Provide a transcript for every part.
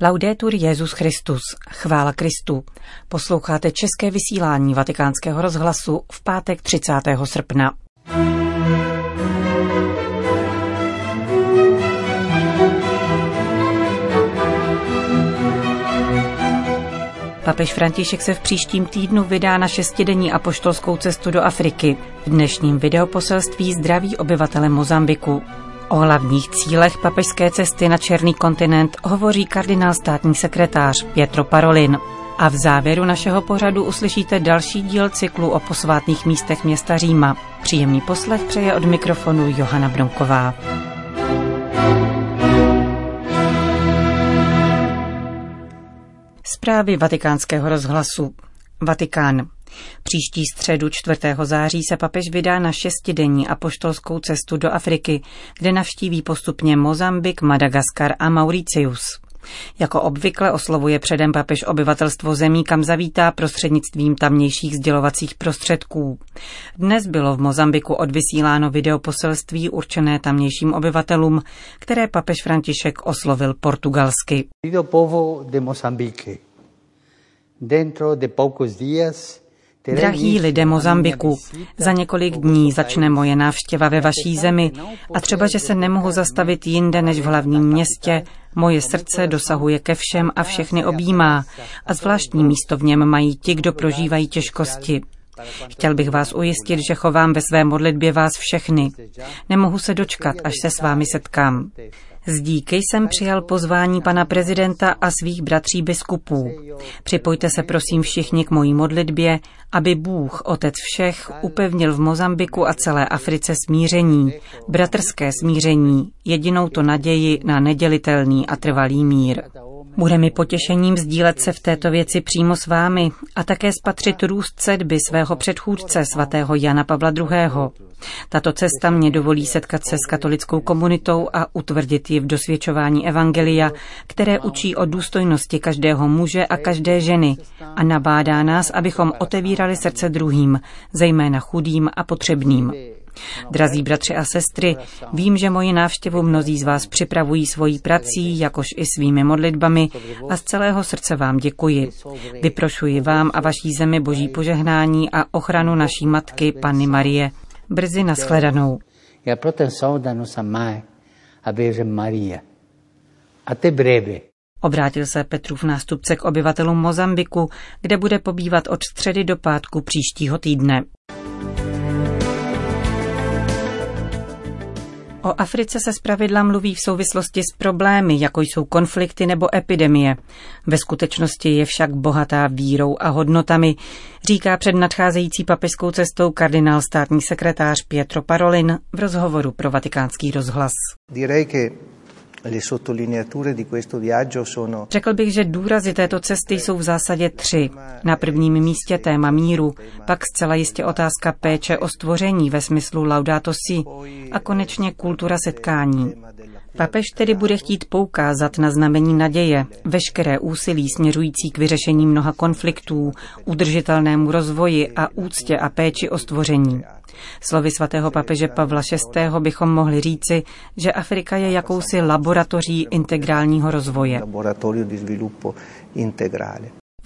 Laudetur Jezus Christus, chvála Kristu. Posloucháte české vysílání Vatikánského rozhlasu v pátek 30. srpna. Papež František se v příštím týdnu vydá na šestidenní apoštolskou cestu do Afriky. V dnešním videoposelství zdraví obyvatele Mozambiku. O hlavních cílech papežské cesty na Černý kontinent hovoří kardinál státní sekretář Pietro Parolin. A v závěru našeho pořadu uslyšíte další díl cyklu o posvátných místech města Říma. Příjemný poslech přeje od mikrofonu Johana Bronková. Zprávy vatikánského rozhlasu. Vatikán. Příští středu 4. září se papež vydá na šestidenní apoštolskou cestu do Afriky, kde navštíví postupně Mozambik, Madagaskar a Mauricius. Jako obvykle oslovuje předem papež obyvatelstvo zemí, kam zavítá prostřednictvím tamnějších sdělovacích prostředků. Dnes bylo v Mozambiku odvysíláno videoposelství určené tamnějším obyvatelům, které papež František oslovil portugalsky. Dentro de poucos días Drahí lidé Mozambiku, za několik dní začne moje návštěva ve vaší zemi. A třeba, že se nemohu zastavit jinde než v hlavním městě, moje srdce dosahuje ke všem a všechny objímá. a zvláštní místo v něm mají ti, kdo prožívají těžkosti. Chtěl bych vás ujistit, že chovám ve své modlitbě vás všechny. Nemohu se dočkat, až se s vámi setkám. Z díky jsem přijal pozvání pana prezidenta a svých bratří biskupů. Připojte se prosím všichni k mojí modlitbě, aby Bůh, Otec všech, upevnil v Mozambiku a celé Africe smíření, bratrské smíření, jedinou to naději na nedělitelný a trvalý mír. Bude mi potěšením sdílet se v této věci přímo s vámi a také spatřit růst sedby svého předchůdce, svatého Jana Pavla II. Tato cesta mě dovolí setkat se s katolickou komunitou a utvrdit ji v dosvědčování Evangelia, které učí o důstojnosti každého muže a každé ženy a nabádá nás, abychom otevírali srdce druhým, zejména chudým a potřebným. Drazí bratři a sestry, vím, že moji návštěvu mnozí z vás připravují svojí prací, jakož i svými modlitbami a z celého srdce vám děkuji. Vyprošuji vám a vaší zemi boží požehnání a ochranu naší matky, Panny Marie. Brzy nashledanou. A te breve. Obrátil se Petrův nástupce k obyvatelům Mozambiku, kde bude pobývat od středy do pátku příštího týdne. O Africe se zpravidla mluví v souvislosti s problémy, jako jsou konflikty nebo epidemie. Ve skutečnosti je však bohatá vírou a hodnotami, říká před nadcházející papežskou cestou kardinál státní sekretář Pietro Parolin v rozhovoru pro vatikánský rozhlas. Řekl bych, že důrazy této cesty jsou v zásadě tři. Na prvním místě téma míru, pak zcela jistě otázka péče o stvoření ve smyslu laudato si a konečně kultura setkání. Papež tedy bude chtít poukázat na znamení naděje, veškeré úsilí směřující k vyřešení mnoha konfliktů, udržitelnému rozvoji a úctě a péči o stvoření. Slovy svatého papeže Pavla VI. bychom mohli říci, že Afrika je jakousi laboratoří integrálního rozvoje.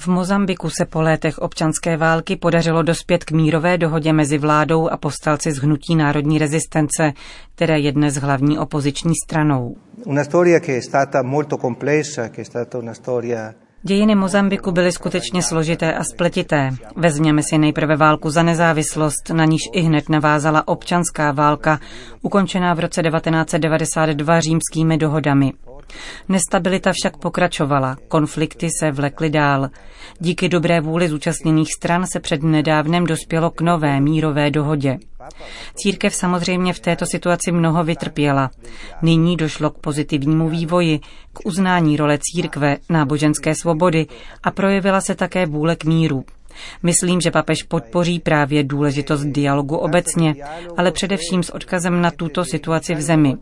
V Mozambiku se po létech občanské války podařilo dospět k mírové dohodě mezi vládou a povstalci z Hnutí národní rezistence, které je dnes hlavní opoziční stranou. Una storia che è stata molto complessa, che è stata una storia Dějiny Mozambiku byly skutečně složité a spletité. Vezměme si nejprve válku za nezávislost, na níž i hned navázala občanská válka, ukončená v roce 1992 římskými dohodami. Nestabilita však pokračovala, konflikty se vlekly dál. Díky dobré vůli zúčastněných stran se před nedávnem dospělo k nové mírové dohodě. Církev samozřejmě v této situaci mnoho vytrpěla. Nyní došlo k pozitivnímu vývoji, k uznání role církve, náboženské svobody a projevila se také vůle k míru. Myslím, že papež podpoří právě důležitost dialogu obecně, ale především s odkazem na tuto situaci v zemi.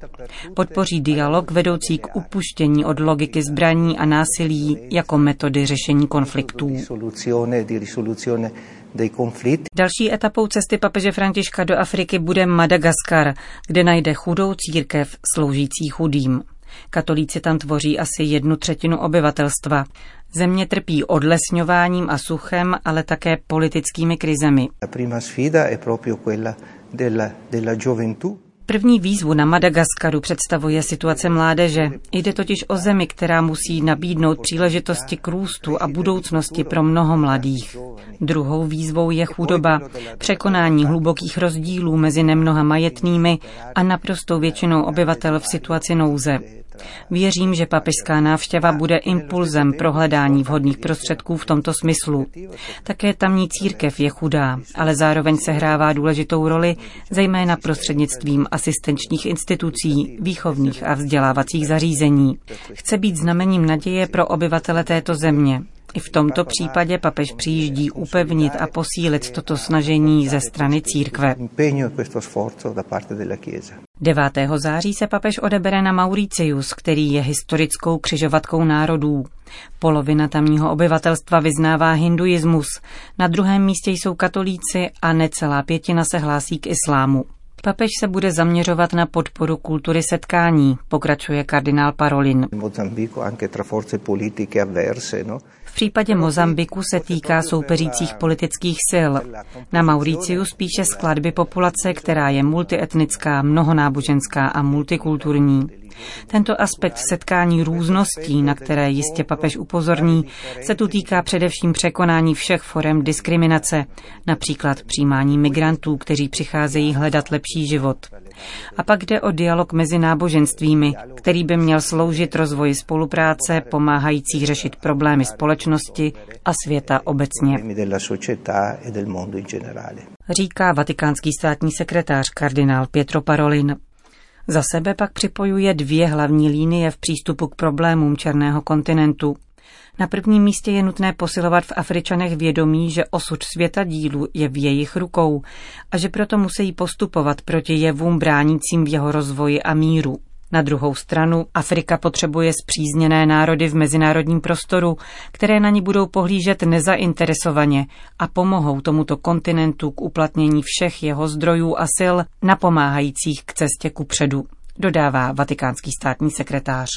Podpoří dialog vedoucí k upuštění od logiky zbraní a násilí jako metody řešení konfliktů. Další etapou cesty papeže Františka do Afriky bude Madagaskar, kde najde chudou církev sloužící chudým. Katolíci tam tvoří asi jednu třetinu obyvatelstva. Země trpí odlesňováním a suchem, ale také politickými krizemi. První výzvu na Madagaskaru představuje situace mládeže. Jde totiž o zemi, která musí nabídnout příležitosti k růstu a budoucnosti pro mnoho mladých. Druhou výzvou je chudoba, překonání hlubokých rozdílů mezi nemnoha majetnými a naprostou většinou obyvatel v situaci nouze. Věřím, že papežská návštěva bude impulzem pro hledání vhodných prostředků v tomto smyslu. Také tamní církev je chudá, ale zároveň sehrává důležitou roli, zejména prostřednictvím asistenčních institucí, výchovných a vzdělávacích zařízení. Chce být znamením naděje pro obyvatele této země. I v tomto případě papež přijíždí upevnit a posílit toto snažení ze strany církve. 9. září se papež odebere na Mauricius, který je historickou křižovatkou národů. Polovina tamního obyvatelstva vyznává hinduismus, na druhém místě jsou katolíci a necelá pětina se hlásí k islámu. Papež se bude zaměřovat na podporu kultury setkání, pokračuje kardinál Parolin. V případě Mozambiku se týká soupeřících politických sil. Na Mauriciu spíše skladby populace, která je multietnická, mnohonáboženská a multikulturní. Tento aspekt setkání růzností, na které jistě papež upozorní, se tu týká především překonání všech forem diskriminace, například přijímání migrantů, kteří přicházejí hledat lepší život. A pak jde o dialog mezi náboženstvími, který by měl sloužit rozvoji spolupráce, pomáhající řešit problémy společnosti a světa obecně. Říká vatikánský státní sekretář kardinál Pietro Parolin. Za sebe pak připojuje dvě hlavní línie v přístupu k problémům černého kontinentu. Na prvním místě je nutné posilovat v Afričanech vědomí, že osud světa dílu je v jejich rukou a že proto musí postupovat proti jevům bránícím v jeho rozvoji a míru. Na druhou stranu Afrika potřebuje zpřízněné národy v mezinárodním prostoru, které na ní budou pohlížet nezainteresovaně a pomohou tomuto kontinentu k uplatnění všech jeho zdrojů a sil napomáhajících k cestě ku předu, dodává vatikánský státní sekretář.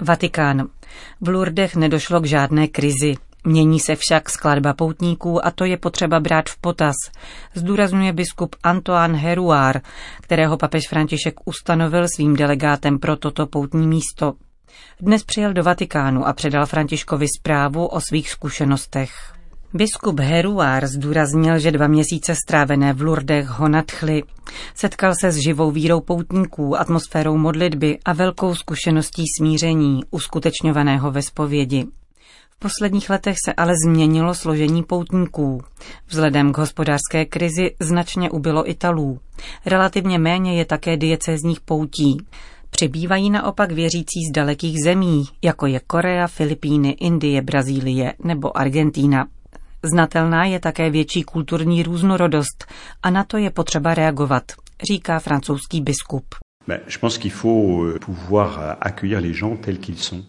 Vatikán. V Lourdech nedošlo k žádné krizi. Mění se však skladba poutníků a to je potřeba brát v potaz, zdůrazňuje biskup Antoine Heruár, kterého papež František ustanovil svým delegátem pro toto poutní místo. Dnes přijel do Vatikánu a předal Františkovi zprávu o svých zkušenostech. Biskup Heruár zdůraznil, že dva měsíce strávené v Lurdech ho nadchly. Setkal se s živou vírou poutníků, atmosférou modlitby a velkou zkušeností smíření, uskutečňovaného ve spovědi. Posledních letech se ale změnilo složení poutníků. Vzhledem k hospodářské krizi značně ubylo Italů. Relativně méně je také diecézních poutí. Přibývají naopak věřící z dalekých zemí, jako je Korea, Filipíny, Indie, Brazílie nebo Argentína. Znatelná je také větší kulturní různorodost a na to je potřeba reagovat, říká francouzský biskup. Euh,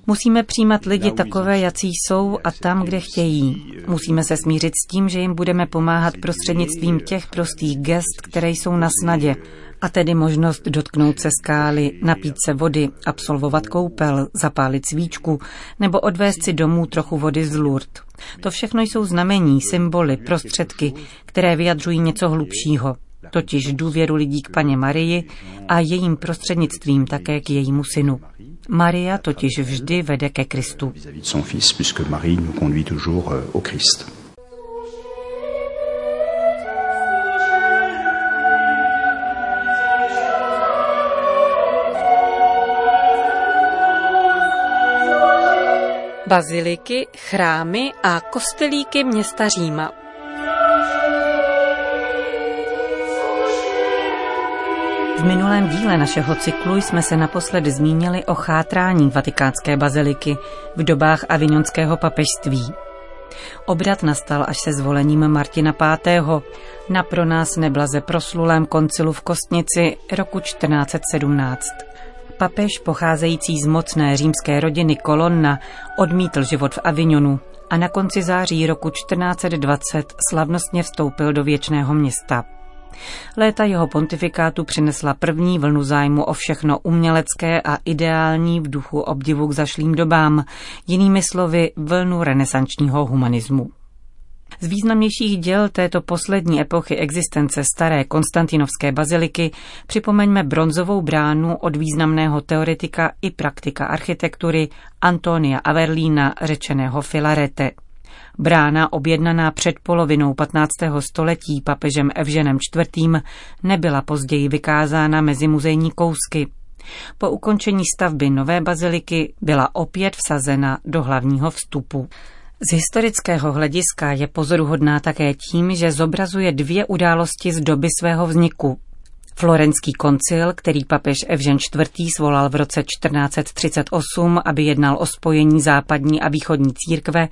Musíme přijímat lidi takové, jací jsou a tam, kde chtějí. Euh, Musíme se smířit s tím, že jim budeme pomáhat prostřednictvím těch prostých gest, které jsou na snadě, a tedy možnost dotknout se skály, napít se vody, absolvovat koupel, zapálit svíčku nebo odvést si domů trochu vody z Lourdes. To všechno jsou znamení, symboly, prostředky, které vyjadřují něco hlubšího totiž důvěru lidí k paně Marii a jejím prostřednictvím také k jejímu synu. Maria totiž vždy vede ke Kristu. Baziliky, chrámy a kostelíky města Říma. V minulém díle našeho cyklu jsme se naposled zmínili o chátrání vatikánské baziliky v dobách avignonského papežství. Obrat nastal až se zvolením Martina V. na pro nás neblaze proslulém koncilu v Kostnici roku 1417. Papež pocházející z mocné římské rodiny Kolonna odmítl život v Avignonu a na konci září roku 1420 slavnostně vstoupil do věčného města. Léta jeho pontifikátu přinesla první vlnu zájmu o všechno umělecké a ideální v duchu obdivu k zašlým dobám, jinými slovy vlnu renesančního humanismu. Z významnějších děl této poslední epochy existence staré konstantinovské baziliky připomeňme bronzovou bránu od významného teoretika i praktika architektury Antonia Averlína, řečeného Filarete. Brána objednaná před polovinou 15. století papežem Evženem IV. nebyla později vykázána mezi muzejní kousky. Po ukončení stavby nové baziliky byla opět vsazena do hlavního vstupu. Z historického hlediska je pozoruhodná také tím, že zobrazuje dvě události z doby svého vzniku. Florenský koncil, který papež Evžen IV. svolal v roce 1438, aby jednal o spojení západní a východní církve,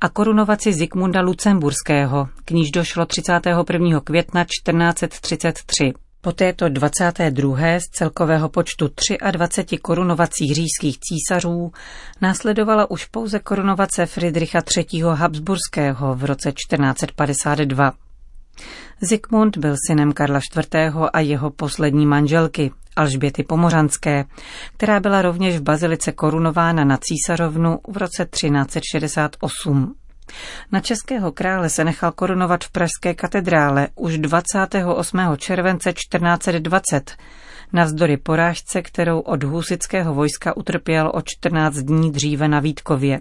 a korunovaci Zikmunda Lucemburského, k níž došlo 31. května 1433. Po této 22. z celkového počtu 23 korunovacích říjských císařů následovala už pouze korunovace Friedricha III. Habsburského v roce 1452. Zikmund byl synem Karla IV. a jeho poslední manželky, Alžběty Pomořanské, která byla rovněž v bazilice korunována na císařovnu v roce 1368. Na českého krále se nechal korunovat v Pražské katedrále už 28. července 1420, navzdory porážce, kterou od husického vojska utrpěl o 14 dní dříve na Vítkově.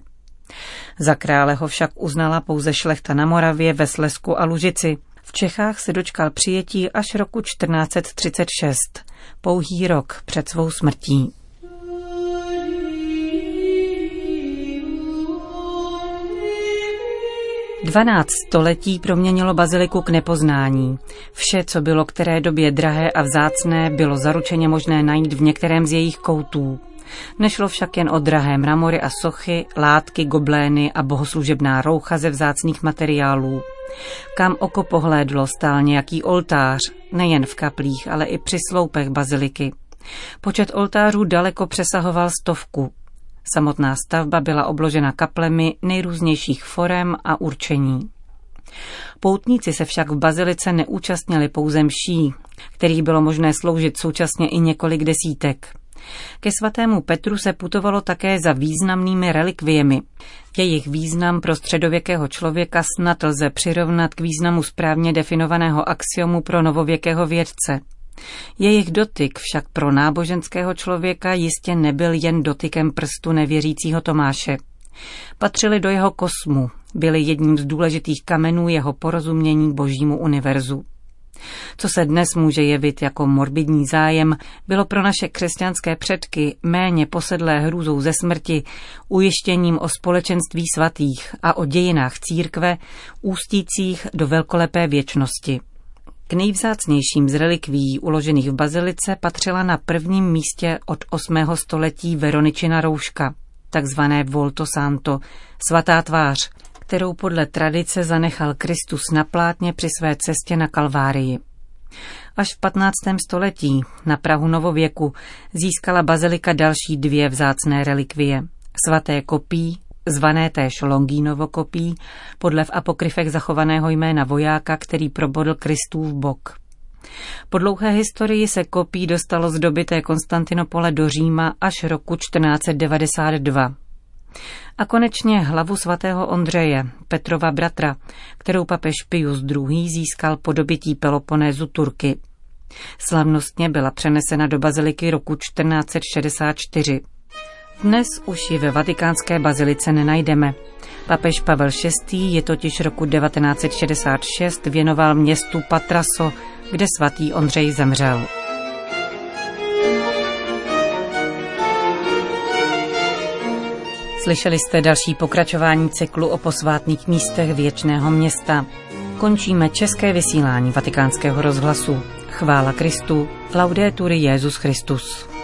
Za krále ho však uznala pouze šlechta na Moravě, ve Slesku a Lužici. V Čechách se dočkal přijetí až roku 1436, pouhý rok před svou smrtí. Dvanáct století proměnilo baziliku k nepoznání. Vše, co bylo které době drahé a vzácné, bylo zaručeně možné najít v některém z jejich koutů. Nešlo však jen o drahé mramory a sochy, látky, goblény a bohoslužebná roucha ze vzácných materiálů. Kam oko pohlédlo, stál nějaký oltář, nejen v kaplích, ale i při sloupech baziliky. Počet oltářů daleko přesahoval stovku. Samotná stavba byla obložena kaplemi nejrůznějších forem a určení. Poutníci se však v bazilice neúčastnili pouze mší, kterých bylo možné sloužit současně i několik desítek. Ke svatému Petru se putovalo také za významnými relikviemi. Jejich význam pro středověkého člověka snad lze přirovnat k významu správně definovaného axiomu pro novověkého vědce. Jejich dotyk však pro náboženského člověka jistě nebyl jen dotykem prstu nevěřícího Tomáše. Patřili do jeho kosmu, byli jedním z důležitých kamenů jeho porozumění božímu univerzu. Co se dnes může jevit jako morbidní zájem, bylo pro naše křesťanské předky méně posedlé hrůzou ze smrti, ujištěním o společenství svatých a o dějinách církve, ústících do velkolepé věčnosti. K nejvzácnějším z relikví uložených v bazilice patřila na prvním místě od 8. století Veroničina rouška, takzvané Volto Santo, svatá tvář, kterou podle tradice zanechal Kristus na plátně při své cestě na Kalvárii. Až v 15. století, na Prahu novověku, získala bazilika další dvě vzácné relikvie. Svaté kopí, zvané též Longínovo kopí, podle v apokryfech zachovaného jména vojáka, který probodl Kristův bok. Po dlouhé historii se kopí dostalo z doby Konstantinopole do Říma až roku 1492. A konečně hlavu svatého Ondřeje, Petrova bratra, kterou papež Pius II. získal po dobytí Peloponézu Turky. Slavnostně byla přenesena do baziliky roku 1464. Dnes už ji ve vatikánské bazilice nenajdeme. Papež Pavel VI. je totiž roku 1966 věnoval městu Patraso, kde svatý Ondřej zemřel. Slyšeli jste další pokračování cyklu o posvátných místech věčného města. Končíme české vysílání vatikánského rozhlasu. Chvála Kristu, laudetur Jezus Christus.